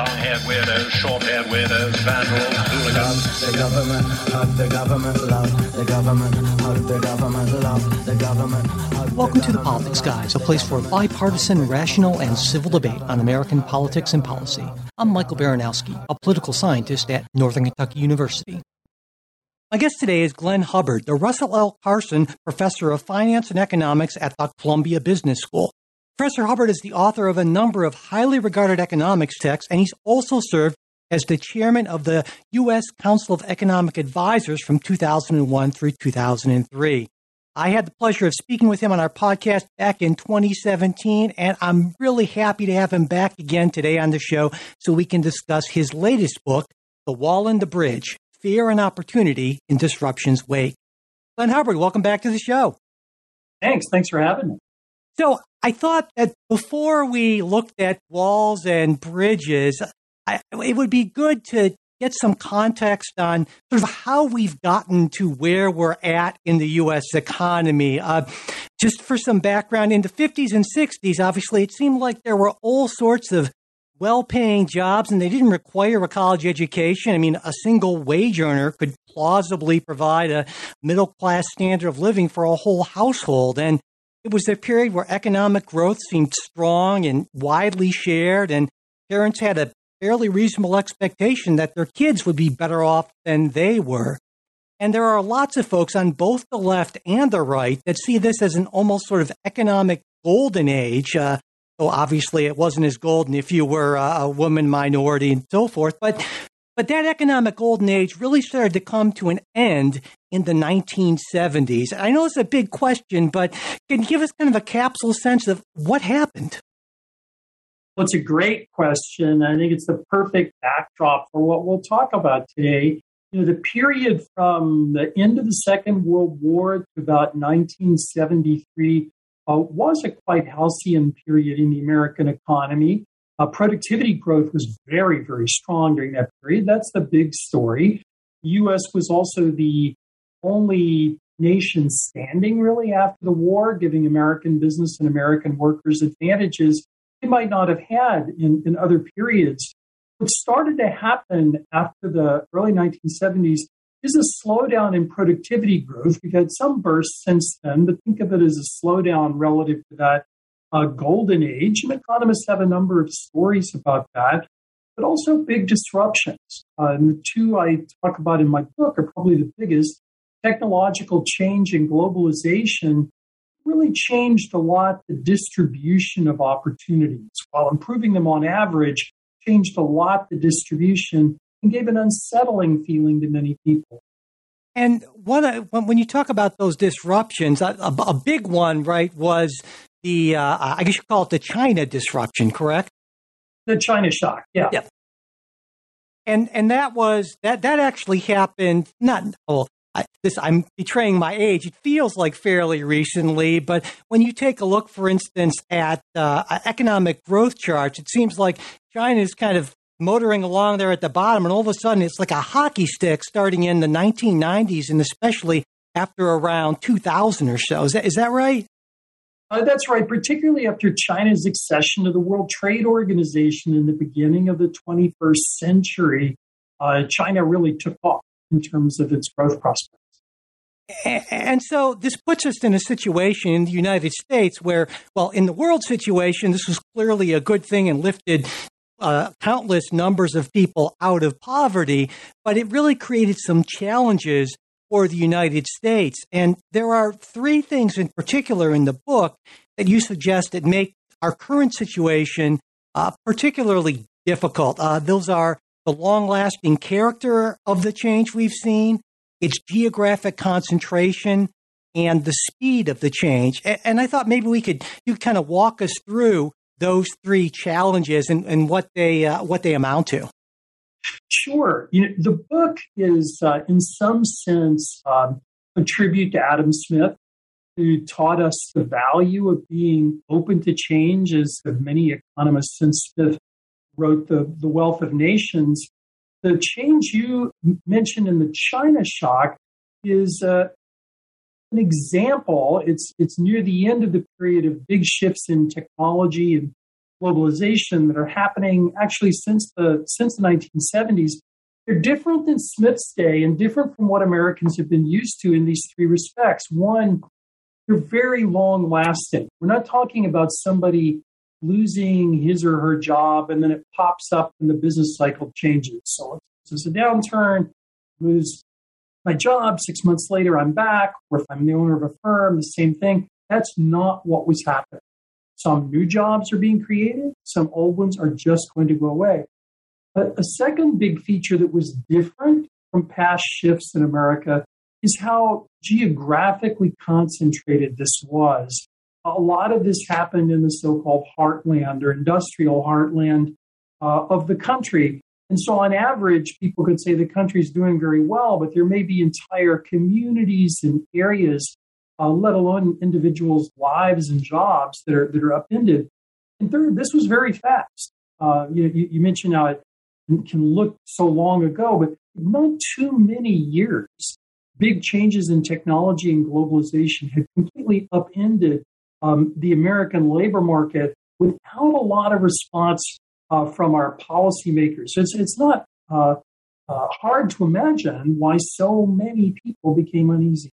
Long-haired weirdos, short-haired weirdos, vandals, hooligans. The government, hug the government, love the government, hug the government, love the government. Welcome to the Politics Guys, a place for bipartisan, rational, and civil debate on American politics and policy. I'm Michael Baranowski, a political scientist at Northern Kentucky University. My guest today is Glenn Hubbard, the Russell L. Carson Professor of Finance and Economics at the Columbia Business School. Professor Hubbard is the author of a number of highly regarded economics texts, and he's also served as the chairman of the U.S. Council of Economic Advisors from 2001 through 2003. I had the pleasure of speaking with him on our podcast back in 2017, and I'm really happy to have him back again today on the show so we can discuss his latest book, The Wall and the Bridge Fear and Opportunity in Disruption's Wake. Glenn Hubbard, welcome back to the show. Thanks. Thanks for having me. So I thought that before we looked at walls and bridges, I, it would be good to get some context on sort of how we've gotten to where we're at in the U.S. economy. Uh, just for some background, in the 50s and 60s, obviously, it seemed like there were all sorts of well paying jobs and they didn't require a college education. I mean, a single wage earner could plausibly provide a middle class standard of living for a whole household. And it was a period where economic growth seemed strong and widely shared, and parents had a fairly reasonable expectation that their kids would be better off than they were. And there are lots of folks on both the left and the right that see this as an almost sort of economic golden age. Uh, so obviously, it wasn't as golden if you were a, a woman minority and so forth. But but that economic golden age really started to come to an end in the 1970s. I know it's a big question, but can you give us kind of a capsule sense of what happened? Well, it's a great question. I think it's the perfect backdrop for what we'll talk about today. You know, the period from the end of the Second World War to about 1973 uh, was a quite halcyon period in the American economy. Uh, productivity growth was very, very strong during that period. That's the big story. U.S. was also the only nation standing really after the war, giving American business and American workers advantages they might not have had in, in other periods. What started to happen after the early 1970s is a slowdown in productivity growth. We've had some bursts since then, but think of it as a slowdown relative to that uh, golden age. And economists have a number of stories about that, but also big disruptions. Uh, and the two I talk about in my book are probably the biggest technological change and globalization really changed a lot the distribution of opportunities while improving them on average changed a lot the distribution and gave an unsettling feeling to many people And uh, when when you talk about those disruptions, a, a big one, right, was the uh, I guess you call it the China disruption, correct? the china shock yeah yeah. And and that was that that actually happened not well. I, this I'm betraying my age. It feels like fairly recently, but when you take a look, for instance, at uh, economic growth charts, it seems like China is kind of motoring along there at the bottom, and all of a sudden it's like a hockey stick starting in the 1990s, and especially after around 2000 or so. Is that is that right? Uh, that's right, particularly after China's accession to the World Trade Organization in the beginning of the 21st century. Uh, China really took off in terms of its growth prospects. And so this puts us in a situation in the United States where, well, in the world situation, this was clearly a good thing and lifted uh, countless numbers of people out of poverty, but it really created some challenges for the United States. And there are three things in particular in the book that you suggest that make our current situation uh, particularly difficult. Uh, those are the long lasting character of the change we've seen, its geographic concentration, and the speed of the change. A- And I thought maybe we could you kind of walk us through those three challenges and, and what they uh, what they amount to. Sure. You know, the book is, uh, in some sense, um, a tribute to Adam Smith, who taught us the value of being open to change, as many economists since Smith wrote the, the Wealth of Nations. The change you mentioned in the China shock is uh, an example. It's it's near the end of the period of big shifts in technology and globalization that are happening actually since the since the 1970s. They're different than Smith's day and different from what Americans have been used to in these three respects. One, they're very long lasting. We're not talking about somebody losing his or her job and then it pops up and the business cycle changes. So it's a downturn, lose my job, six months later I'm back, or if I'm the owner of a firm, the same thing. That's not what was happening. Some new jobs are being created, some old ones are just going to go away. But a second big feature that was different from past shifts in America is how geographically concentrated this was. A lot of this happened in the so called heartland or industrial heartland uh, of the country. And so, on average, people could say the country is doing very well, but there may be entire communities and areas, uh, let alone individuals' lives and jobs that are, that are upended. And third, this was very fast. Uh, you, you, mentioned how it can look so long ago, but not too many years big changes in technology and globalization had completely upended um, the American labor market without a lot of response uh, from our policymakers. So it's, it's not uh, uh, hard to imagine why so many people became uneasy.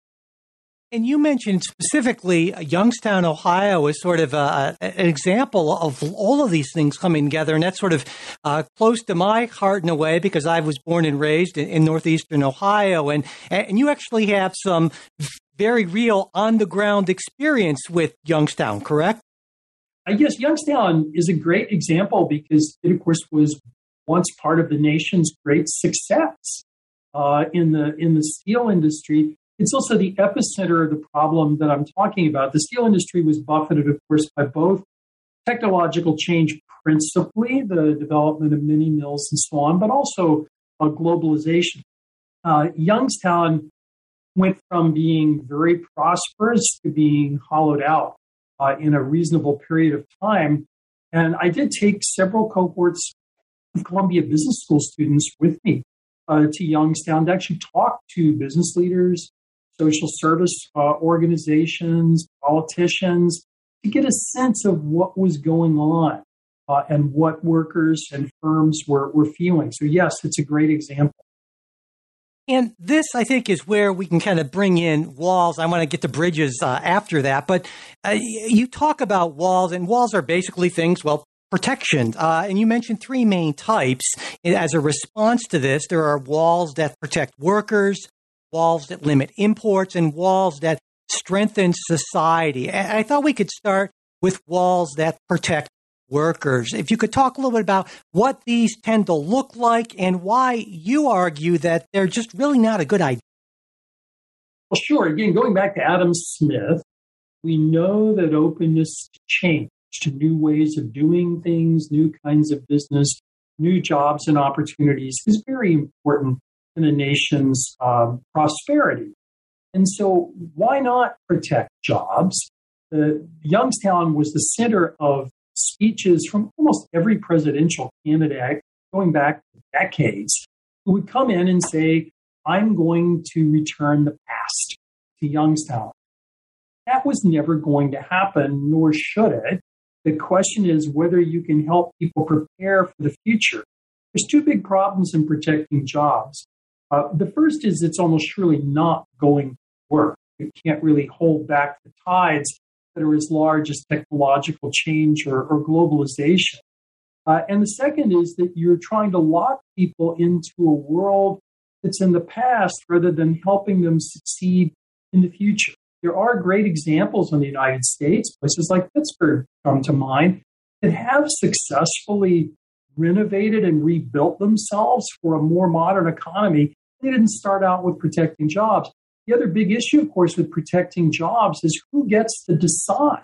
And you mentioned specifically Youngstown, Ohio, as sort of a, an example of all of these things coming together. And that's sort of uh, close to my heart in a way because I was born and raised in, in northeastern Ohio. And, and you actually have some very real on the ground experience with Youngstown, correct? I guess Youngstown is a great example because it, of course, was once part of the nation's great success uh, in the in the steel industry. It's also the epicenter of the problem that I'm talking about. The steel industry was buffeted, of course, by both technological change, principally the development of mini mills and so on, but also uh, globalization. Uh, Youngstown went from being very prosperous to being hollowed out uh, in a reasonable period of time. And I did take several cohorts of Columbia Business School students with me uh, to Youngstown to actually talk to business leaders, social service uh, organizations, politicians, to get a sense of what was going on uh, and what workers and firms were, were feeling. So, yes, it's a great example. And this, I think, is where we can kind of bring in walls. I want to get to bridges uh, after that. But uh, you talk about walls, and walls are basically things, well, protection. Uh, and you mentioned three main types. As a response to this, there are walls that protect workers, walls that limit imports, and walls that strengthen society. And I thought we could start with walls that protect workers. If you could talk a little bit about what these tend to look like and why you argue that they're just really not a good idea. Well, sure. Again, going back to Adam Smith, we know that openness to change, to new ways of doing things, new kinds of business, new jobs and opportunities is very important in a nation's um, prosperity. And so, why not protect jobs? The Youngstown was the center of speeches from almost every presidential candidate going back decades who would come in and say, I'm going to return the past to Youngstown. That was never going to happen, nor should it. The question is whether you can help people prepare for the future. There's two big problems in protecting jobs. Uh, the first is it's almost surely not going to work. You can't really hold back the tides that are as large as technological change or, or globalization. Uh, and the second is that you're trying to lock people into a world that's in the past rather than helping them succeed in the future. There are great examples in the United States, places like Pittsburgh come to mind, that have successfully renovated and rebuilt themselves for a more modern economy. They didn't start out with protecting jobs. The other big issue, of course, with protecting jobs is who gets to decide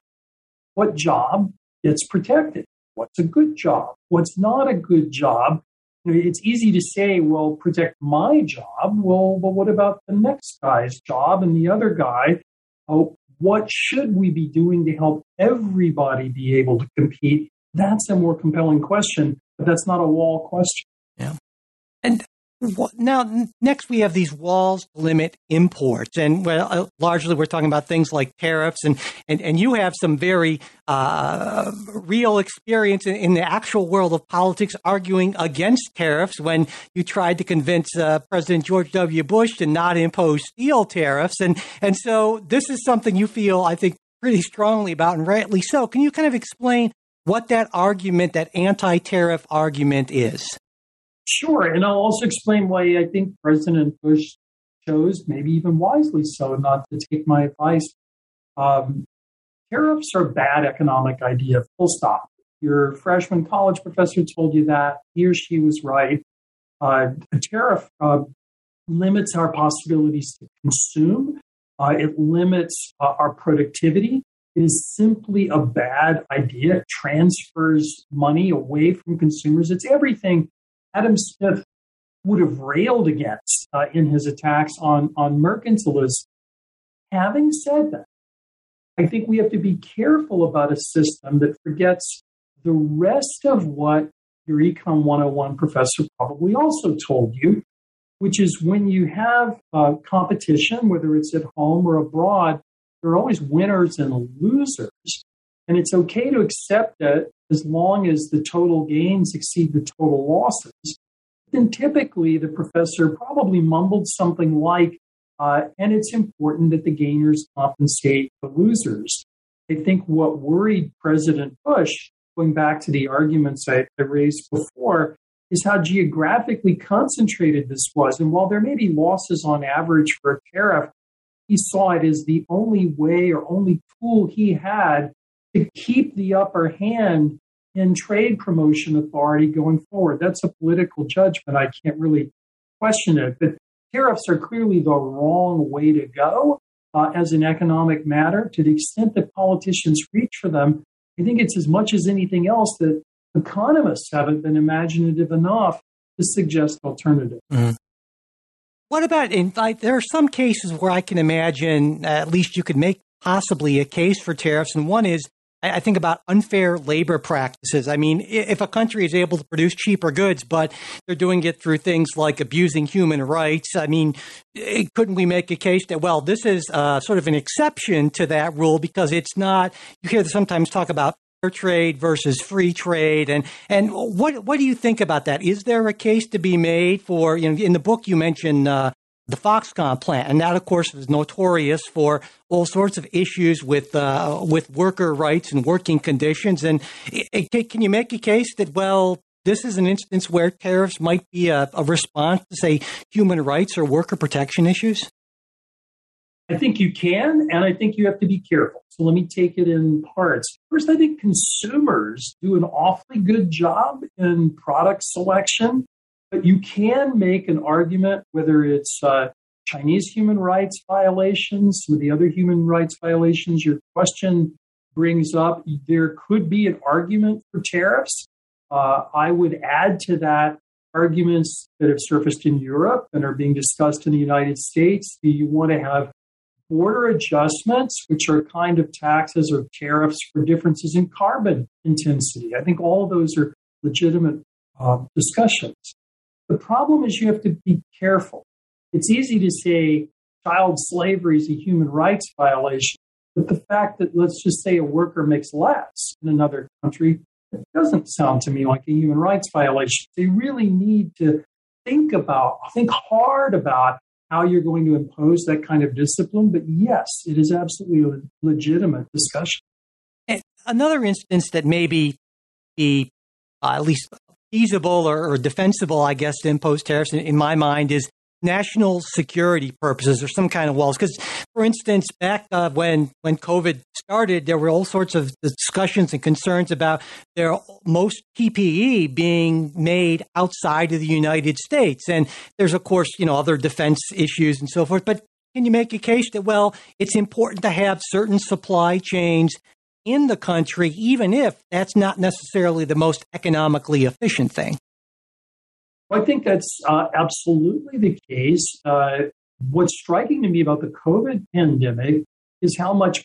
what job gets protected. What's a good job? What's not a good job? You know, it's easy to say, well, protect my job. Well, but what about the next guy's job and the other guy? Oh, what should we be doing to help everybody be able to compete? That's a more compelling question, but that's not a wall question. Yeah. Now, next we have these walls to limit imports, and well, uh, largely we're talking about things like tariffs, and and, and you have some very uh, real experience in, in, the actual world of politics, arguing against tariffs when you tried to convince uh, President George W. Bush to not impose steel tariffs, and and so this is something you feel, I think, pretty strongly about, and rightly so. Can you kind of explain what that argument, that anti-tariff argument, is? Sure. And I'll also explain why I think President Bush chose, maybe even wisely so, not to take my advice. Um, tariffs are a bad economic idea, full stop. Your freshman college professor told you that. He or she was right. Uh, a tariff uh, limits our possibilities to consume, uh, it limits uh, our productivity. It is simply a bad idea. It transfers money away from consumers. It's everything Adam Smith would have railed against uh, in his attacks on, on mercantilism. Having said that, I think we have to be careful about a system that forgets the rest of what your Econ 101 professor probably also told you, which is when you have uh, competition, whether it's at home or abroad, there are always winners and losers. And it's okay to accept it as long as the total gains exceed the total losses. Then typically the professor probably mumbled something like, uh, and it's important that the gainers compensate the losers. I think what worried President Bush, going back to the arguments I, I raised before, is how geographically concentrated this was. And while there may be losses on average for a tariff, he saw it as the only way or only tool he had to keep the upper hand in trade promotion authority going forward. That's a political judgment. I can't really question it. But tariffs are clearly the wrong way to go uh, as an economic matter. To the extent that politicians reach for them, I think it's as much as anything else that economists haven't been imaginative enough to suggest alternatives. Mm-hmm. What about in like there are some cases where I can imagine uh, at least you could make possibly a case for tariffs, and one is I think about unfair labor practices. I mean, if a country is able to produce cheaper goods, but they're doing it through things like abusing human rights, I mean, couldn't we make a case that, well, this is uh, sort of an exception to that rule because it's not, you hear sometimes talk about fair trade versus free trade. And, and what, what do you think about that? Is there a case to be made for, you know, in the book you mentioned, uh, the Foxconn plant, and that, of course, was notorious for all sorts of issues with uh, with worker rights and working conditions. And it, it, can you make a case that well, this is an instance where tariffs might be a, a response to, say, human rights or worker protection issues? I think you can, and I think you have to be careful. So let me take it in parts. First, I think consumers do an awfully good job in product selection but you can make an argument, whether it's uh, Chinese human rights violations, some of the other human rights violations your question brings up, there could be an argument for tariffs. Uh, I would add to that arguments that have surfaced in Europe and are being discussed in the United States. Do you want to have border adjustments, which are kind of taxes or tariffs for differences in carbon intensity? I think all of those are legitimate uh, discussions. The problem is you have to be careful. It's easy to say child slavery is a human rights violation, but the fact that, let's just say, a worker makes less in another country, it doesn't sound to me like a human rights violation. They really need to think about, think hard about how you're going to impose that kind of discipline. But yes, it is absolutely a legitimate discussion. Another instance that maybe be uh, at least feasible or, or, defensible, I guess, to impose tariffs in, in, my mind is national security purposes or some kind of walls. Because, for instance, back uh, when when COVID started, there were all sorts of discussions and concerns about their most PPE being made outside of the United States, and there's of course you know other defense issues and so forth. But can you make a case that well, it's important to have certain supply chains in the country, even if that's not necessarily the most economically efficient thing. Well, I think that's uh, absolutely the case. Uh, what's striking to me about the COVID pandemic is how much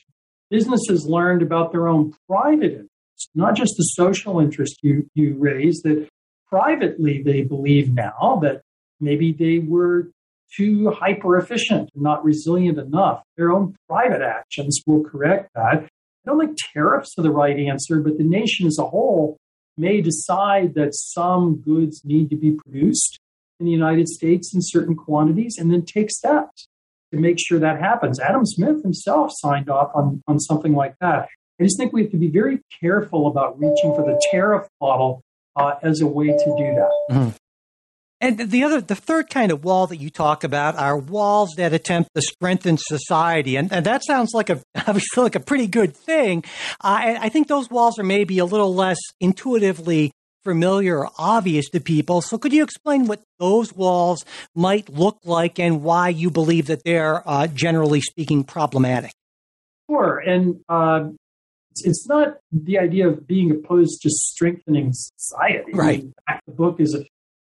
businesses learned about their own private interests, not just the social interest you, you raised, that privately they believe now that maybe they were too hyper efficient and not resilient enough. Their own private actions will correct that. I don't think tariffs are the right answer, but the nation as a whole may decide that some goods need to be produced in the United States in certain quantities and then take steps to make sure that happens. Adam Smith himself signed off on, on something like that. I just think we have to be very careful about reaching for the tariff model uh, as a way to do that. Mm-hmm. And the other, the third kind of wall that you talk about are walls that attempt to strengthen society, and, and that sounds like a obviously like a pretty good thing. Uh, I think those walls are maybe a little less intuitively familiar or obvious to people. So, could you explain what those walls might look like and why you believe that they're, uh, generally speaking, problematic? Sure, and uh, it's not the idea of being opposed to strengthening society. Right. In fact, the book is a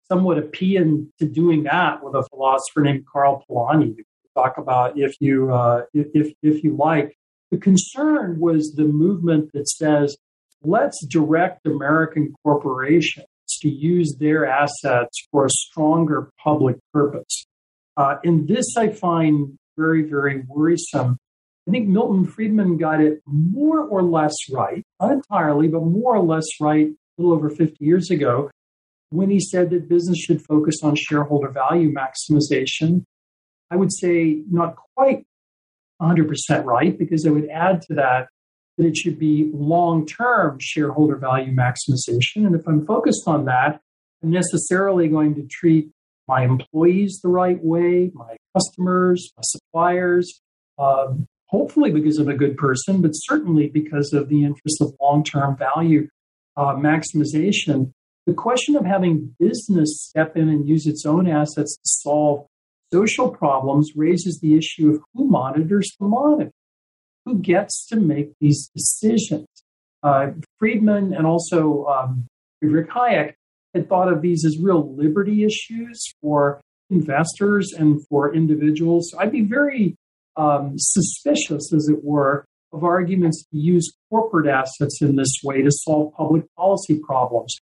somewhat a paean to doing that with a philosopher named Karl Polanyi. Talk about if you uh, if if you like. The concern was the movement that says let's direct American corporations to use their assets for a stronger public purpose. Uh, and this I find very very worrisome. I think Milton Friedman got it more or less right, not entirely, but more or less right a little over 50 years ago when he said that business should focus on shareholder value maximization. I would say not quite 100% right, because I would add to that that it should be long term shareholder value maximization. And if I'm focused on that, I'm necessarily going to treat my employees the right way, my customers, my suppliers, um, hopefully because I'm a good person, but certainly because of the interest of long term value uh, maximization. The question of having business step in and use its own assets to solve social problems raises the issue of who monitors the monitor, who gets to make these decisions. Uh, Friedman and also um, Friedrich Hayek had thought of these as real liberty issues for investors and for individuals. So I'd be very um, suspicious, as it were, of arguments to use corporate assets in this way to solve public policy problems.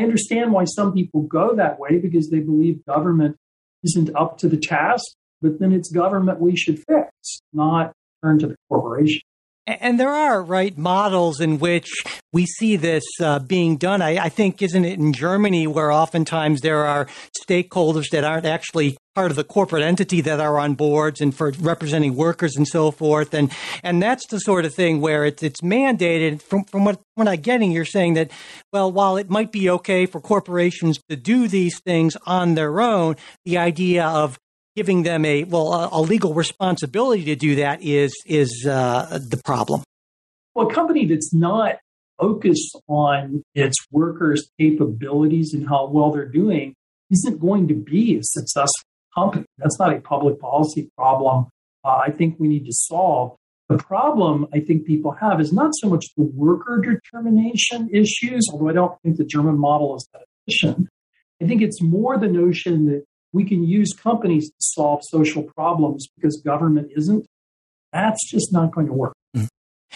I understand why some people go that way because they believe government isn't up to the task, but then it's government we should fix, not turn to the corporation. And there are right models in which we see this uh, being done. I, I, think, isn't it in Germany where oftentimes there are stakeholders that aren't actually part of the corporate entity that are on boards and for representing workers and so forth. And and that's the sort of thing where it's it's mandated. From from what what I'm getting, you're saying that well, while it might be okay for corporations to do these things on their own, the idea of giving them a well a, a legal responsibility to do that is is uh, the problem. Well, a company that's not focused on its workers' capabilities and how well they're doing isn't going to be a successful company. That's not a public policy problem. Uh, I think we need to solve. The problem I think people have is not so much the worker determination issues, although I don't think the German model is that efficient. I think it's more the notion that we can use companies to solve social problems because government isn't. That's just not going to work.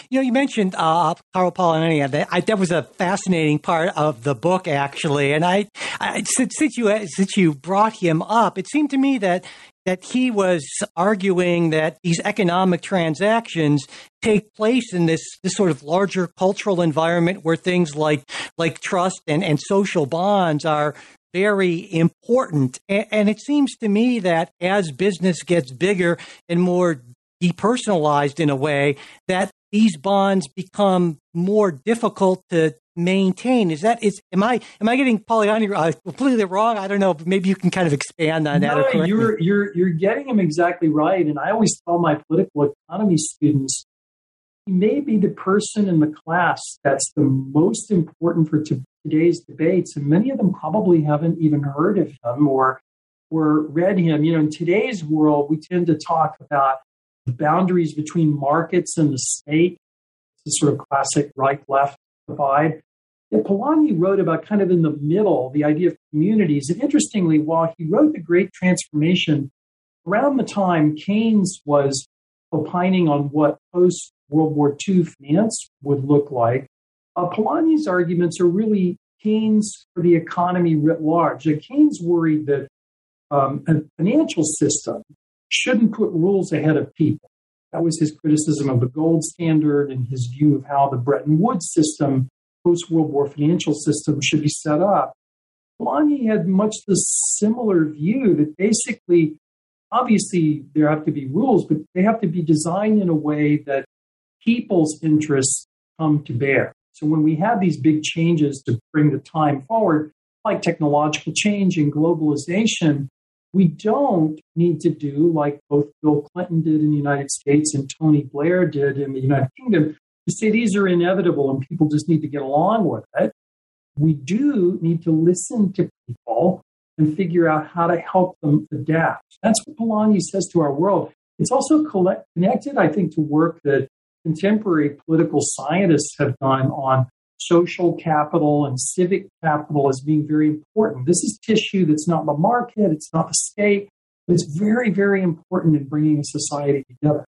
You know, you mentioned uh, Karl Polanyi. That, that was a fascinating part of the book, actually. And I, I since, since you since you brought him up, it seemed to me that that he was arguing that these economic transactions take place in this this sort of larger cultural environment where things like like trust and, and social bonds are very important. And, and it seems to me that as business gets bigger and more depersonalized in a way, that these bonds become more difficult to maintain. Is that is am I am I getting Polanyi uh, completely wrong? I don't know. Maybe you can kind of expand on that. No, you're you're you're getting him exactly right. And I always tell my political economy students, he may be the person in the class that's the most important for today's debates, and many of them probably haven't even heard of him or or read him. You know, in today's world, we tend to talk about the boundaries between markets and the state, the sort of classic right-left divide. Yeah, Polanyi wrote about kind of in the middle the idea of communities. And interestingly, while he wrote The Great Transformation, around the time Keynes was opining on what post World War II finance would look like, uh, Polanyi's arguments are really Keynes for the economy writ large. Uh, Keynes worried that um, a financial system shouldn't put rules ahead of people. That was his criticism of the gold standard and his view of how the Bretton Woods system, post World War financial system, should be set up. Polanyi had much the similar view that basically, obviously, there have to be rules, but they have to be designed in a way that people's interests come to bear. So when we have these big changes to bring the time forward, like technological change and globalization, we don't need to do like both Bill Clinton did in the United States and Tony Blair did in the United Kingdom to say these are inevitable and people just need to get along with it. We do need to listen to people and figure out how to help them adapt. That's what Polanyi says to our world. It's also connected, I think, to work that contemporary political scientists have done on social capital and civic capital as being very important. This is tissue that's not the market, it's not the state, but it's very, very important in bringing society together.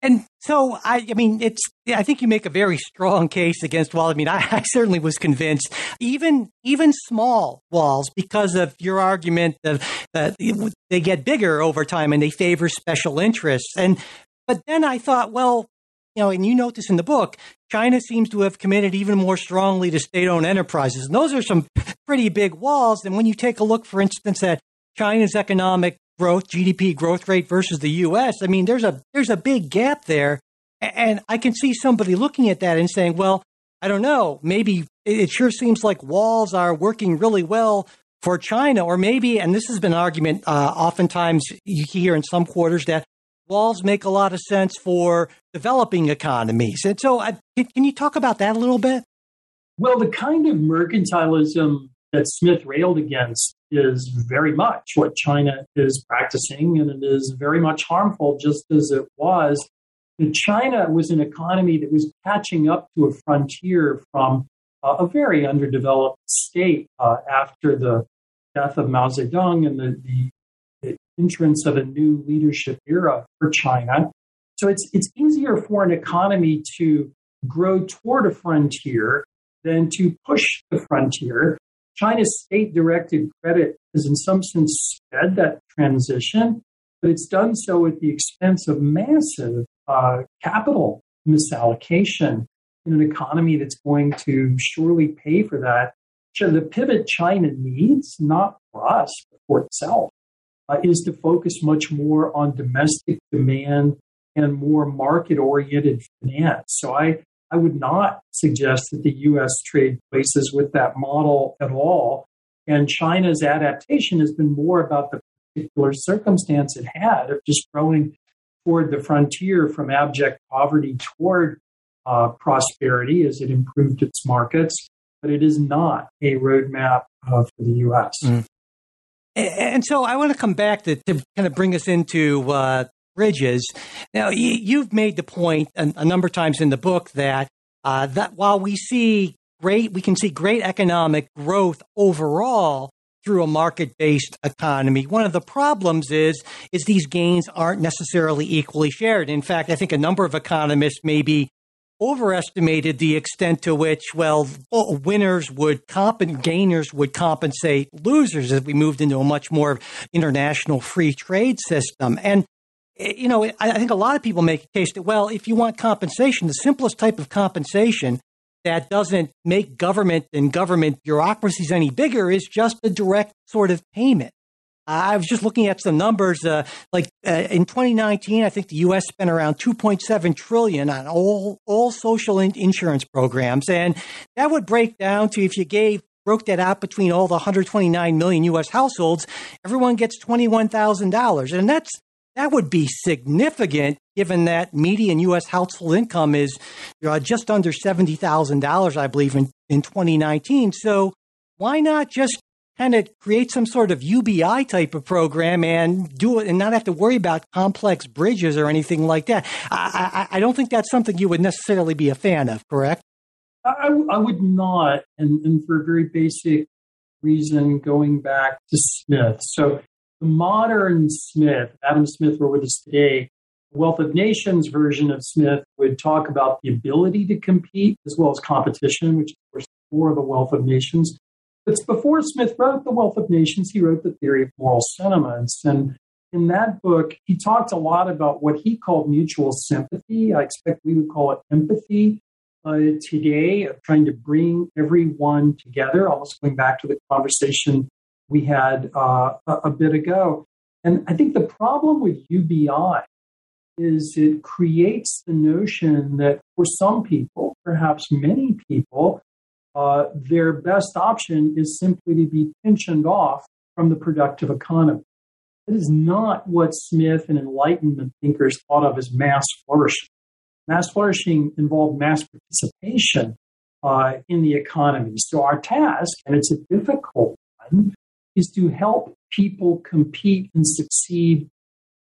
And so, I, I mean, it's. I think you make a very strong case against walls. I mean, I, I, certainly was convinced, even even small walls, because of your argument that uh, they get bigger over time and they favor special interests. And but then I thought, well, you know, and you note this in the book, China seems to have committed even more strongly to state owned enterprises. And those are some pretty big walls. And when you take a look, for instance, at China's economic growth, GDP growth rate versus the US, I mean, there's a there's a big gap there. And I can see somebody looking at that and saying, well, I don't know, maybe it sure seems like walls are working really well for China, or maybe, and this has been an argument uh, oftentimes you hear in some quarters that walls make a lot of sense for developing economies. And so, uh, can you talk about that a little bit? Well, the kind of mercantilism that Smith railed against is very much what China is practicing, and it is very much harmful, just as it was. China was an economy that was catching up to a frontier from uh, a very underdeveloped state uh, after the death of Mao Zedong and the, the entrance of a new leadership era for China. So it's it's easier for an economy to grow toward a frontier than to push the frontier. China's state directed credit has, in some sense, sped that transition, but it's done so at the expense of massive uh, capital misallocation in an economy that's going to surely pay for that. So the pivot China needs, not for us, but for itself, uh, is to focus much more on domestic demand and more market oriented finance. So I, I would not suggest that the US trade places with that model at all. And China's adaptation has been more about the particular circumstance it had of just growing toward the frontier from abject poverty toward uh, prosperity as it improved its markets. But it is not a roadmap uh, for the US. Mm. And so I want to come back to, to kind of bring us into uh, bridges. Now, you've made the point a, a, number of times in the book that uh, that while we see great, we can see great economic growth overall through a market-based economy. One of the problems is is these gains aren't necessarily equally shared. In fact, I think a number of economists maybe overestimated the extent to which, well, winners would comp gainers would compensate losers as we moved into a much more international free trade system. And eh, you know, I think a lot of people make a case that, well, if you want compensation, the simplest type of compensation that doesn't make government and government bureaucracies any bigger is just a direct sort of payment. I was just looking at some numbers. Uh, like uh, in 2019, I think the U.S. spent around 2.7 trillion on all all social in- insurance programs, and that would break down to if you gave broke that out between all the 129 million U.S. households, everyone gets $21,000, and that's that would be significant given that median U.S. household income is uh, just under $70,000, I believe, in, in 2019. So why not just kind of create some sort of UBI type of program and do it and not have to worry about complex bridges or anything like that. I, I, I don't think that's something you would necessarily be a fan of, correct? I, I would not, and, and for a very basic reason, going back to Smith. So the modern Smith, Adam Smith wrote with us today, Wealth of Nations version of Smith would talk about the ability to compete as well as competition, which of course is for the Wealth of Nations. But before Smith wrote The Wealth of Nations, he wrote The Theory of Moral Sentiments. And in that book, he talked a lot about what he called mutual sympathy. I expect we would call it empathy uh, today, of trying to bring everyone together, almost going back to the conversation we had uh, a, a bit ago. And I think the problem with UBI is it creates the notion that for some people, perhaps many people, uh, their best option is simply to be pensioned off from the productive economy. That is not what Smith and Enlightenment thinkers thought of as mass flourishing. Mass flourishing involved mass participation uh, in the economy. So, our task, and it's a difficult one, is to help people compete and succeed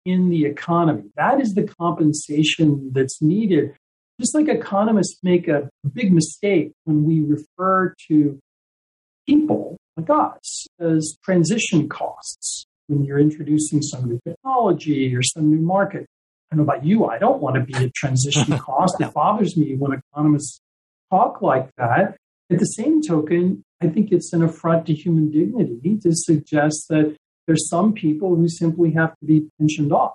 in the economy. That is the compensation that's needed. Just like economists make a big mistake when we refer to people like us as transition costs when you're introducing some new technology or some new market. I don't know about you, I don't want to be a transition cost. It bothers me when economists talk like that. At the same token, I think it's an affront to human dignity to suggest that there's some people who simply have to be pensioned off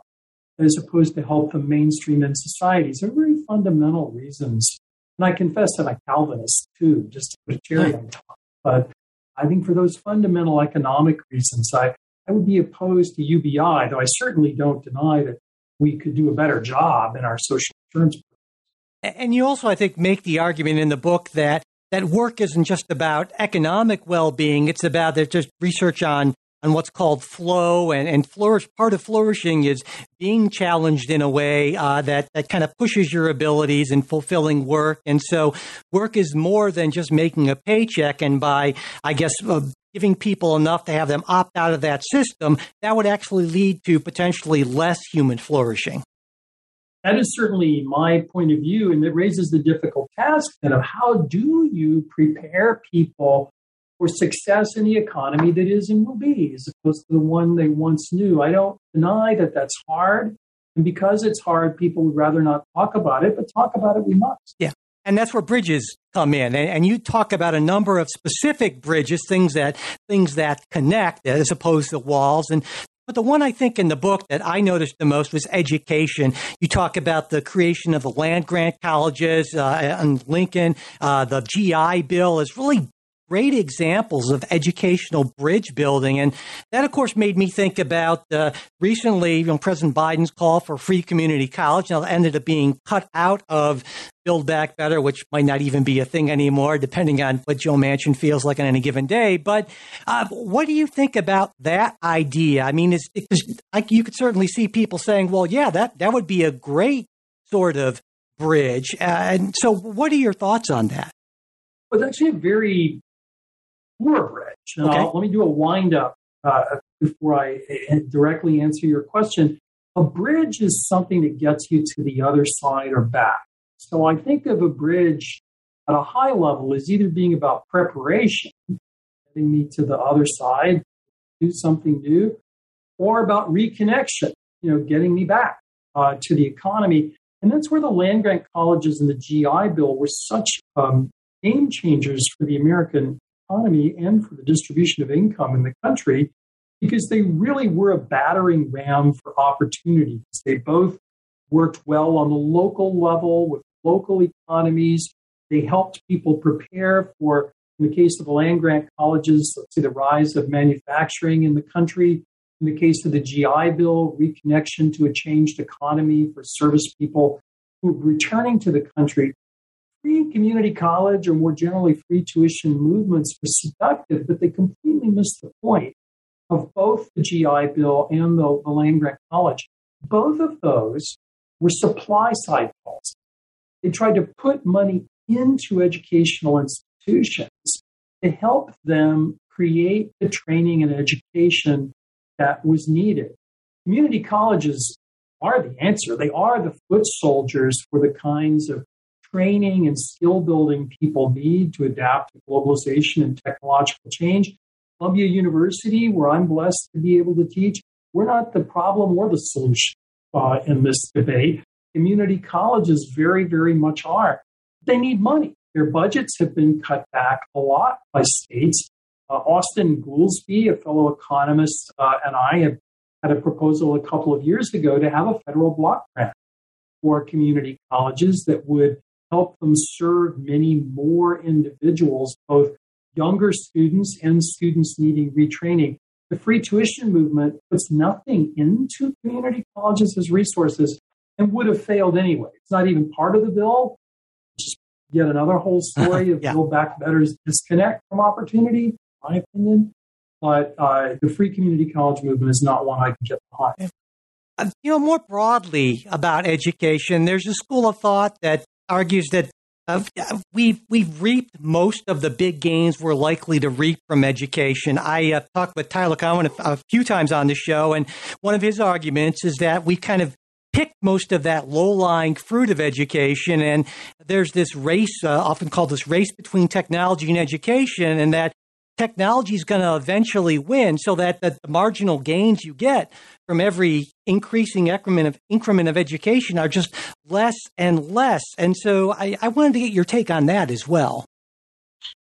as opposed to help them mainstream in societies. There are very fundamental reasons. And I confess that I'm Calvinist too, just to put a cherry on top. But I think for those fundamental economic reasons, I, I would be opposed to UBI, though I certainly don't deny that we could do a better job in our social insurance. And you also, I think, make the argument in the book that that work isn't just about economic well-being; it's about there's just research on on what's called flow and, and flourish. Part of flourishing is being challenged in a way uh, that, that kind of pushes your abilities and fulfilling work. And so work is more than just making a paycheck. And by, I guess, uh, giving people enough to have them opt out of that system, that would actually lead to potentially less human flourishing. That is certainly my point of view, and it raises the difficult task then of how do you prepare people for success in the economy that is and will be, as opposed to the one they once knew. I don't deny that that's hard. And because it's hard, people would rather not talk about it, but talk about it we must. Yeah. And that's where bridges come in. And, and, you talk about a number of specific bridges, things that things that connect as opposed to walls. And but the one I think in the book that I noticed the most was education. You talk about the creation of the land grant colleges uh, in Lincoln. Uh, the GI Bill is really great examples of educational bridge building. And that, of course, made me think about uh, recently, you know, President Biden's call for free community college. Now, ended up being cut out of Build Back Better, which might not even be a thing anymore, depending on what Joe Manchin feels like on any given day. But uh, what do you think about that idea? I mean, it's, it's, like you could certainly see people saying, well, yeah, that, that would be a great sort of bridge. Uh, and so, what are your thoughts on that? Well, it's actually a very for a bridge. And okay. let me do a wind up uh, before I uh, directly answer your question. A bridge is something that gets you to the other side or back. So I think of a bridge at a high level as either being about preparation, getting me to the other side, do something new, or about reconnection, you know, getting me back uh, to the economy. And that's where the land grant colleges and the GI Bill were such um, game changers for the American economy and for the distribution of income in the country because they really were a battering ram for opportunities. They both worked well on the local level with local economies. They helped people prepare for, in the case of the land grant colleges, let's say the rise of manufacturing in the country. In the case of the GI Bill, reconnection to a changed economy for service people who are returning to the country free community college or more generally free tuition movements were seductive, but they completely missed the point of both the GI Bill and the, the land grant college. Both of those were supply side policies. They tried to put money into educational institutions to help them create the training and education that was needed. Community colleges are the answer. They are the foot soldiers for the kinds of training and skill building people need to adapt to globalization and technological change. Columbia University, where I'm blessed to be able to teach, we're not the problem or the solution uh, in this debate. Community colleges very, very much are. They need money. Their budgets have been cut back a lot by states. uh, Austan Goolsbee, a fellow economist, uh, and I have had a proposal a couple of years ago to have a federal block grant for community colleges that would help them serve many more individuals, both younger students and students needing retraining. The free tuition movement puts nothing into community colleges as resources and would have failed anyway. It's not even part of the bill. Just yet another whole story of yeah. Build Back Better's disconnect from opportunity, my opinion. But uh, the free community college movement is not one I can get behind. Uh, you know, more broadly about education, there's a school of thought that argues that uh, we've we've reaped most of the big gains we're likely to reap from education. I uh, talked with Tyler Cowen a, a, few times on the show, and one of his arguments is that we kind of picked most of that low-lying fruit of education, and there's this race, uh, often called this race between technology and education, and that technology is going to eventually win so that, that the marginal gains you get from every increasing increment of increment of education are just less and less. And so I, I wanted to get your take on that as well.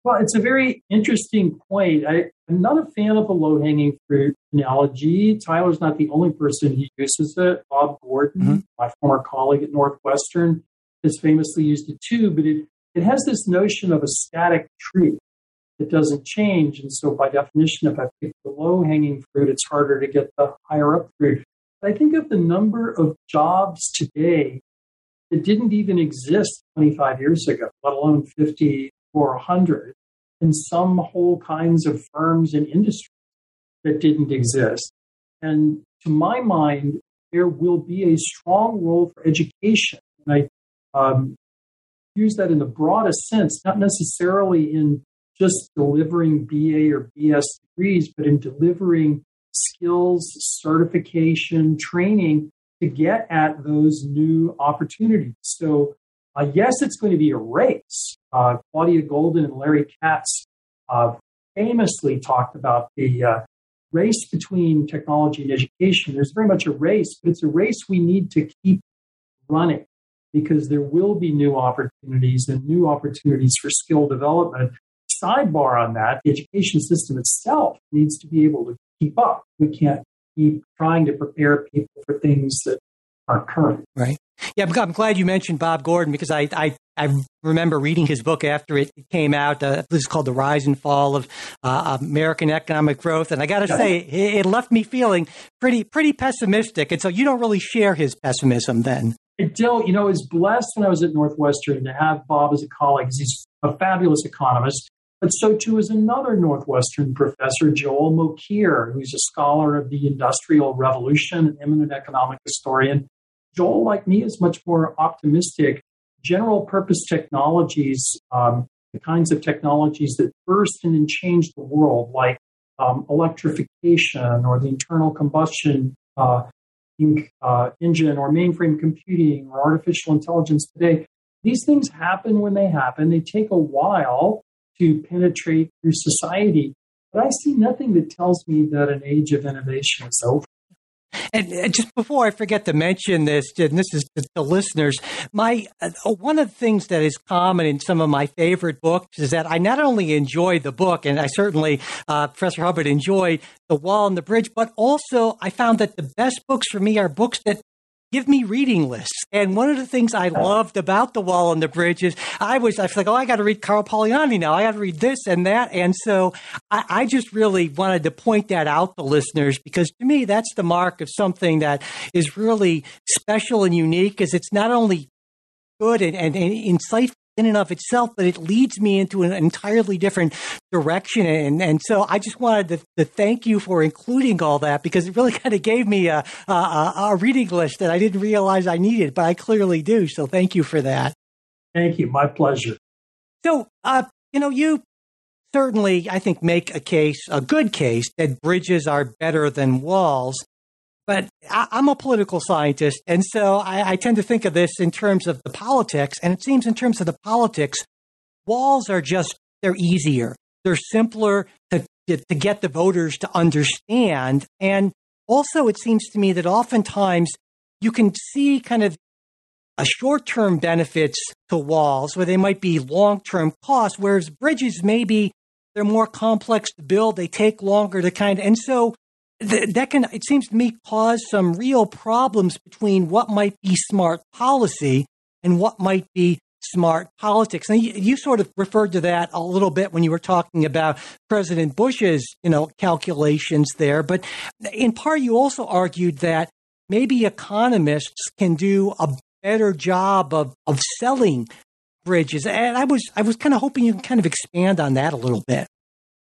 Well, it's a very interesting point. I, am not a fan of the low hanging fruit analogy. Tyler's not the only person who uses it. Bob Gordon, mm-hmm. my former colleague at Northwestern, has famously used it too, but it, it has this notion of a static tree it doesn't change. And so, by definition, if I pick the low hanging fruit, it's harder to get the higher up fruit. But I think of the number of jobs today that didn't even exist 25 years ago, let alone 50 or 100, and some whole kinds of firms and industries that didn't exist. And to my mind, there will be a strong role for education. And I um, use that in the broadest sense, not necessarily in just delivering BA or BS degrees, but in delivering skills, certification, training to get at those new opportunities. So, uh, yes, it's going to be a race. Uh, Claudia Goldin and Larry Katz uh, famously talked about the uh, race between technology and education. There's very much a race, but it's a race we need to keep running because there will be new opportunities and new opportunities for skill development sidebar on that, the education system itself needs to be able to keep up. We can't keep trying to prepare people for things that aren't current. Right. Yeah, I'm glad you mentioned Bob Gordon because I, I, I remember reading his book after it came out. Uh, this is called The Rise and Fall of uh, American Economic Growth. And I got to say, it, it left me feeling pretty, pretty pessimistic. And so you don't really share his pessimism then. I don't. You know, I was blessed when I was at Northwestern to have Bob as a colleague. Because he's a fabulous economist. But so too is another Northwestern professor, Joel Mokyr, who's a scholar of the Industrial Revolution, an eminent economic historian. Joel, like me, is much more optimistic. General purpose technologies, um, the kinds of technologies that burst in and change the world, like um, electrification or the internal combustion uh, uh, engine or mainframe computing or artificial intelligence today, these things happen when they happen. They take a while to penetrate through society. But I see nothing that tells me that an age of innovation is over. And just before I forget to mention this, and this is to the listeners, my uh, one of the things that is common in some of my favorite books is that I not only enjoy the book, and I certainly uh, Professor Hubbard enjoyed the Wall and the Bridge, but also I found that the best books for me are books that give me reading lists. And one of the things I loved about The Wall and the Bridge is I was, I was like, oh, I got to read Karl Polanyi now. I got to read this and that. And so I, I, just really wanted to point that out to listeners because to me, that's the mark of something that is really special and unique is it's not only good and, and, and insightful in and of itself, but it leads me into an entirely different direction. And, and so I just wanted to, to thank you for including all that because it really kind of gave me a, a, a reading list that I didn't realize I needed, but I clearly do. So thank you for that. Thank you. My pleasure. So, uh, you know, you certainly, I think, make a case, a good case, that bridges are better than walls. But I, am a political scientist, and so I, I tend to think of this in terms of the politics. And it seems in terms of the politics, walls are just, they're easier. They're simpler to, to, get the voters to understand. And also, it seems to me that oftentimes you can see kind of a short term benefits to walls where they might be long term costs, whereas bridges maybe they're more complex to build. They take longer to kind of, and so th- that can, it seems to me, cause some real problems between what might be smart policy and what might be smart politics. And you, you, sort of referred to that a little bit when you were talking about President Bush's, you know, calculations there. But in part, you also argued that maybe economists can do a better job of, of selling bridges. And I was I was kind of hoping you can kind of expand on that a little bit.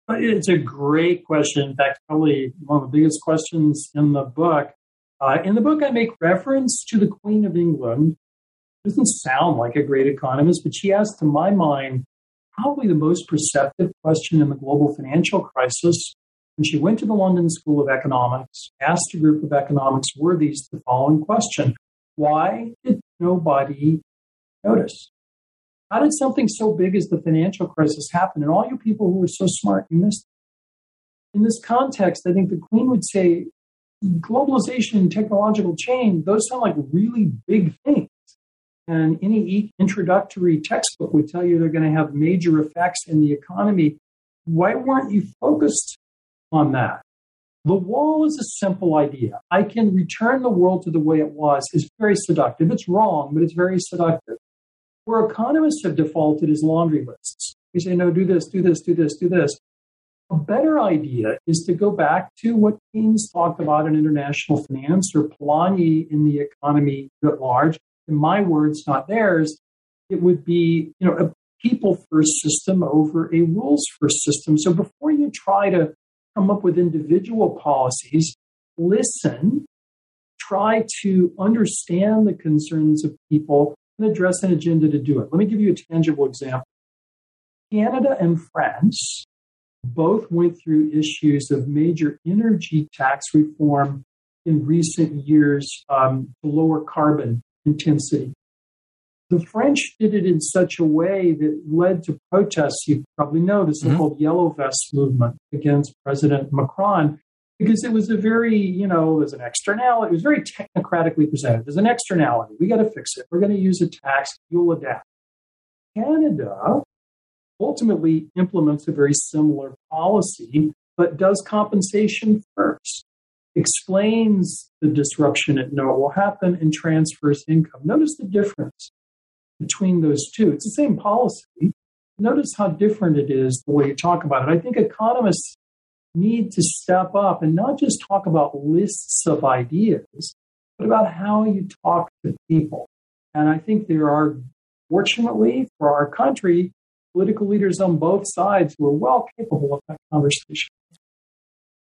It's a great question. In fact, probably one of the biggest questions in the book. Uh, in the book, I make reference to the Queen of England. Doesn't sound like a great economist, but she asked, to my mind, probably the most perceptive question in the global financial crisis. When she went to the London School of Economics, asked a group of economics worthies the following question Why did nobody notice? How did something so big as the financial crisis happen? And all you people who were so smart, you missed. In this context, I think the Queen would say globalization and technological change, those sound like really big things. And any introductory textbook would tell you they're going to have major effects in the economy. Why weren't you focused on that? The wall is a simple idea. I can return the world to the way it was is very seductive. It's wrong, but it's very seductive. Where economists have defaulted is laundry lists. We say, no, do this, do this, do this, do this. A better idea is to go back to what Keynes talked about in international finance or Polanyi in the economy at large. In my words, not theirs. It would be, you know, a people first system over a rules first system. So before you try to come up with individual policies, listen, try to understand the concerns of people and address an agenda to do it. Let me give you a tangible example. Canada and France both went through issues of major energy tax reform in recent years um, to lower carbon intensity. The French did it in such a way that led to protests. You probably know the so called mm-hmm. Yellow Vest movement against President Macron because it was a very, you know, was an externality. It was very technocratically presented as an externality. We got to fix it. We're going to use a tax. You'll adapt. Canada ultimately implements a very similar policy, but does compensation first, explains the disruption it know will happen, and transfers income. Notice the difference between those two. It's the same policy. Notice how different it is the way you talk about it. I think economists need to step up and not just talk about lists of ideas, but about how you talk to people. And I think there are, fortunately for our country, political leaders on both sides who are well capable of that conversation.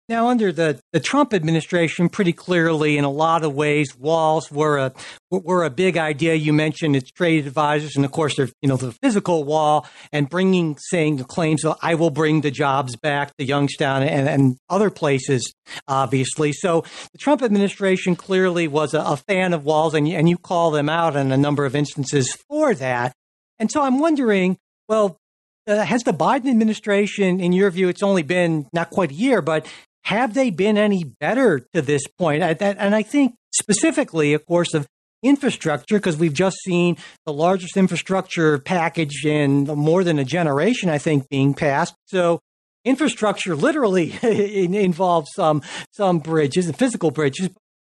Now, under the, the Trump administration, pretty clearly, in a lot of ways, walls were a were a big idea. You mentioned its trade advisors, and of course, there's you know the physical wall and bringing, saying the claims, so I will bring the jobs back to Youngstown and, and other places, obviously. So the Trump administration clearly was a, a fan of walls, and and you call them out in a number of instances for that. And so I'm wondering, well, uh, has the Biden administration, in your view, it's only been not quite a year, but have they been any better to this point? And I think specifically, of course, of infrastructure, because we've just seen the largest infrastructure package in more than a generation, I think, being passed. So infrastructure literally involves some some bridges and physical bridges.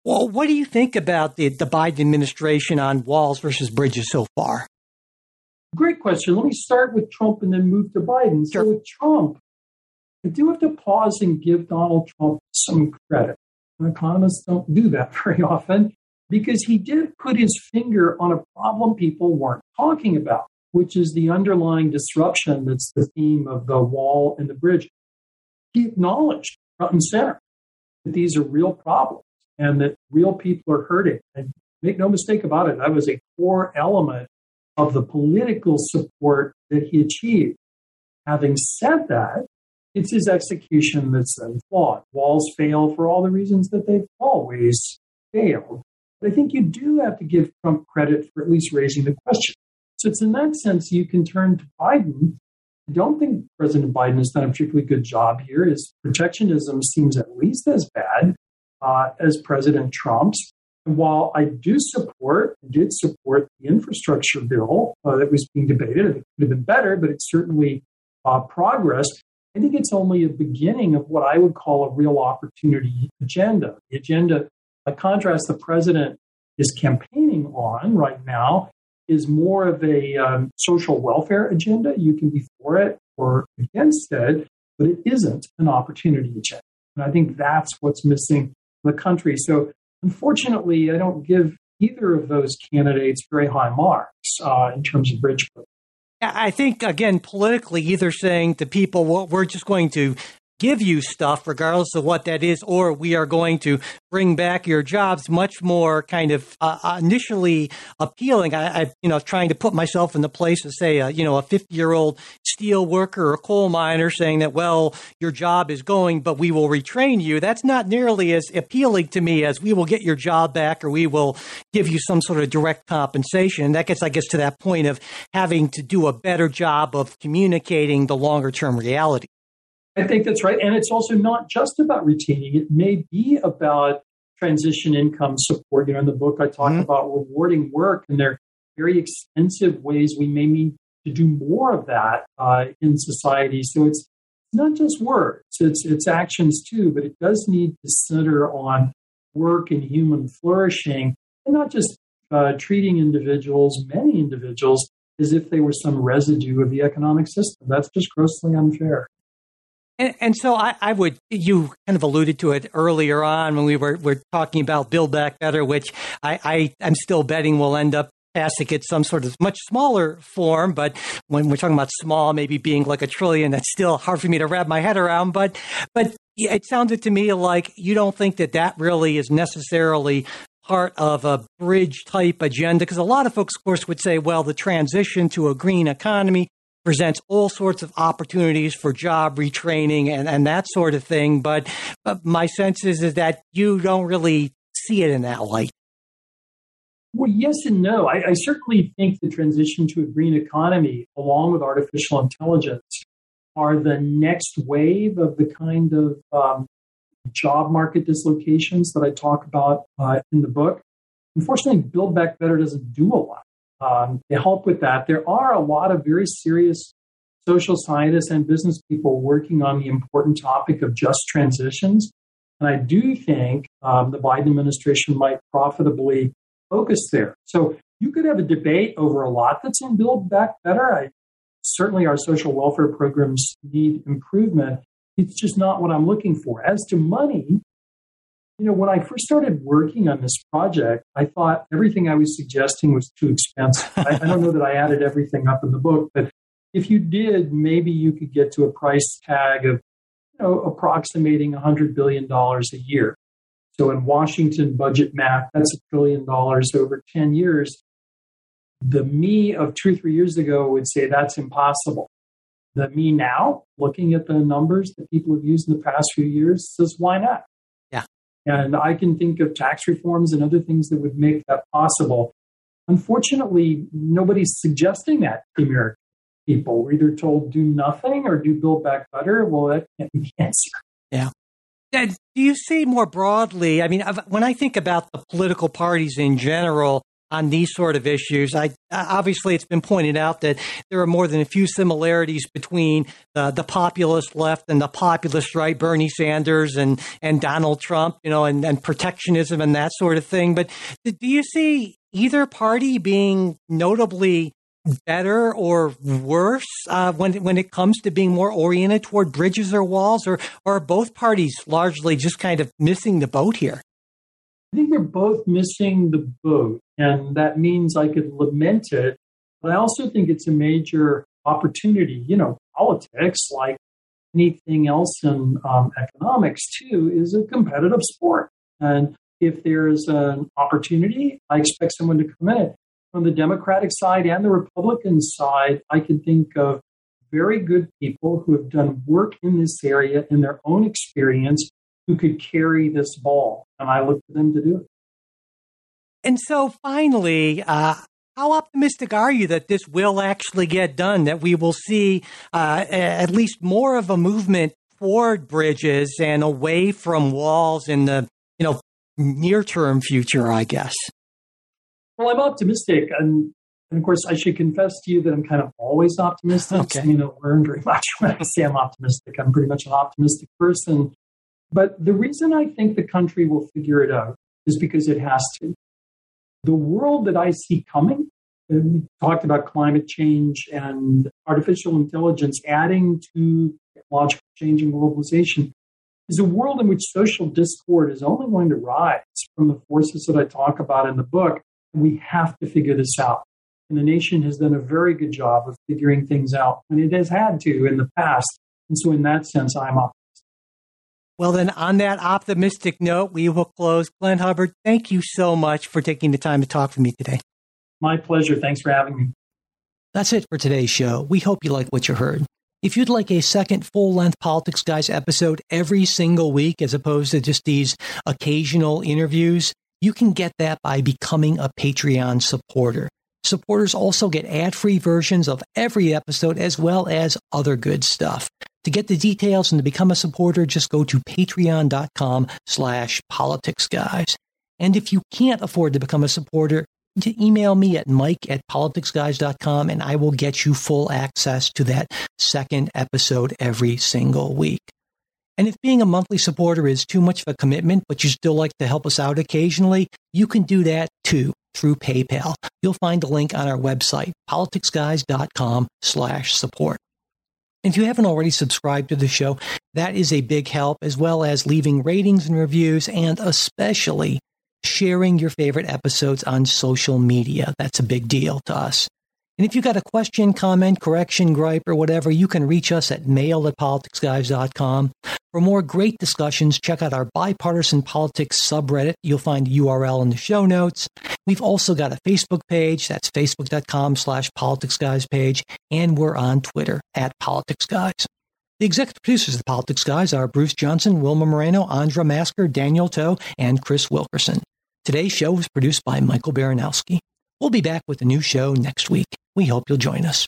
Well, what do you think about the, the Biden administration on walls versus bridges so far? Great question. Let me start with Trump and then move to Biden. Sure. So with Trump, I do have to pause and give Donald Trump some credit. Economists don't do that very often because he did put his finger on a problem people weren't talking about, which is the underlying disruption that's the theme of the wall and the bridge. He acknowledged front and center that these are real problems and that real people are hurting. And make no mistake about it, that was a core element of the political support that he achieved. Having said that, it's his execution that's flawed. Walls fail for all the reasons that they've always failed. But I think you do have to give Trump credit for at least raising the question. So it's in that sense you can turn to Biden. I don't think President Biden has done a particularly good job here. His protectionism seems at least as bad uh, as President Trump's. And while I do support, did support the infrastructure bill uh, that was being debated, it could have been better, but it's certainly uh, progress. I think it's only a beginning of what I would call a real opportunity agenda. The agenda, by contrast, the president is campaigning on right now is more of a um, social welfare agenda. You can be for it or against it, but it isn't an opportunity agenda. And I think that's what's missing the country. So, unfortunately, I don't give either of those candidates very high marks uh, in terms of bridge I think, again, politically, either saying to people, well, we're just going to give you stuff, regardless of what that is, or we are going to bring back your jobs much more kind of uh, uh initially appealing. I, I, you know, trying to put myself in the place of, say, a, you know, a 50 year old steel worker or coal miner saying that, well, your job is going, but we will retrain you. That's not nearly as appealing to me as we will get your job back or we will give you some sort of direct compensation. And that gets, I guess, to that point of having to do a better job of communicating the longer term reality. I think that's right. And it's also not just about retaining, it may be about transition income support. You know, in the book, I talk mm-hmm. about rewarding work, and there are very expensive ways we may need to do more of that uh, in society. So it's not just words, it's, it's actions too, but it does need to center on work and human flourishing and not just uh, treating individuals, many individuals, as if they were some residue of the economic system. That's just grossly unfair. And, and, so I, I, would, you kind of alluded to it earlier on when we were, were talking about Build Back Better, which I, I, I'm still betting will end up passing get some sort of much smaller form. But when we're talking about small, maybe being like a trillion, that's still hard for me to wrap my head around. But, but it sounded to me like you don't think that that really is necessarily part of a bridge type agenda? Because a lot of folks, of course, would say, well, the transition to a green economy presents all sorts of opportunities for job retraining and, and that sort of thing. But, but my sense is, is that you don't really see it in that light. Well, yes and no. I, I, certainly think the transition to a green economy, along with artificial intelligence, are the next wave of the kind of um, job market dislocations that I talk about uh, in the book. Unfortunately, Build Back Better doesn't do a lot um, to help with that. There are a lot of very serious social scientists and business people working on the important topic of just transitions. And I do think um, the Biden administration might profitably focus there. So you could have a debate over a lot that's in Build Back Better. I, certainly, our social welfare programs need improvement. It's just not what I'm looking for. As to money, you know, when I first started working on this project, I thought everything I was suggesting was too expensive. I, I, don't know that I added everything up in the book, but if you did, maybe you could get to a price tag of, you know, approximating $100 billion a year. So in Washington budget math, that's a trillion dollars over 10 years. The me of two, three years ago would say that's impossible. The me now, looking at the numbers that people have used in the past few years, says, why not? Yeah. And I can think of tax reforms and other things that would make that possible. Unfortunately, nobody's suggesting that to American people. We're either told do nothing or do build back better. Well, that can't be the answer. Yeah. Do you see more broadly? I mean, when I think about the political parties in general, on these sort of issues. I obviously it's been pointed out that there are more than a few similarities between the, populist left and the populist right, Bernie Sanders and and Donald Trump, you know, and, and protectionism and that sort of thing. But do you see either party being notably better or worse uh, when when it comes to being more oriented toward bridges or walls, or, or are both parties largely just kind of missing the boat here? I think they're both missing the boat, and that means I could lament it. But I also think it's a major opportunity. You know, politics, like anything else in um, economics, too, is a competitive sport. And if there's an opportunity, I expect someone to come in. From the Democratic side and the Republican side, I can think of very good people who have done work in this area in their own experience who could carry this ball. And I look for them to do it. And so finally, uh, how optimistic are you that this will actually get done, that we will see uh, at least more of a movement toward bridges and away from walls in the you know near term future, I guess? Well, I'm optimistic. And And of course, I should confess to you that I'm kind of always optimistic. Okay. You know, learn very much when I say I'm optimistic. I'm pretty much an optimistic person. But the reason I think the country will figure it out is because it has to. The world that I see coming, and we talked about climate change and artificial intelligence adding to technological change and globalization, is a world in which social discord is only going to rise from the forces that I talk about in the book. And we have to figure this out. And the nation has done a very good job of figuring things out, and it has had to in the past. And so, in that sense, I'm optimistic. Well, then, on that optimistic note, we will close. Glenn Hubbard, thank you so much for taking the time to talk with me today. My pleasure. Thanks for having me. That's it for today's show. We hope you like what you heard. If you'd like a second full length Politics Guys episode every single week, as opposed to just these occasional interviews, you can get that by becoming a Patreon supporter. Supporters also get ad free versions of every episode as well as other good stuff. To get the details and to become a supporter, just go to patreon.com slash politics guys. And if you can't afford to become a supporter, to email me at mike at politicsguys.com and I will get you full access to that second episode every single week. And if being a monthly supporter is too much of a commitment, but you still like to help us out occasionally, you can do that too through PayPal. You'll find a link on our website, politicsguys.com slash support. If you haven't already subscribed to the show, that is a big help, as well as leaving ratings and reviews, and especially sharing your favorite episodes on social media. That's a big deal to us. And if you've got a question, comment, correction, gripe, or whatever, you can reach us at mail at politicsguys.com. For more great discussions, check out our bipartisan politics subreddit. You'll find the URL in the show notes. We've also got a Facebook page. That's facebook.com slash politicsguys page. And we're on Twitter at politicsguys. The executive producers of the Politics Guys are Bruce Johnson, Wilma Moreno, Andra Masker, Daniel Toe, and Chris Wilkerson. Today's show was produced by Michael Baranowski. We'll be back with a new show next week. We hope you'll join us.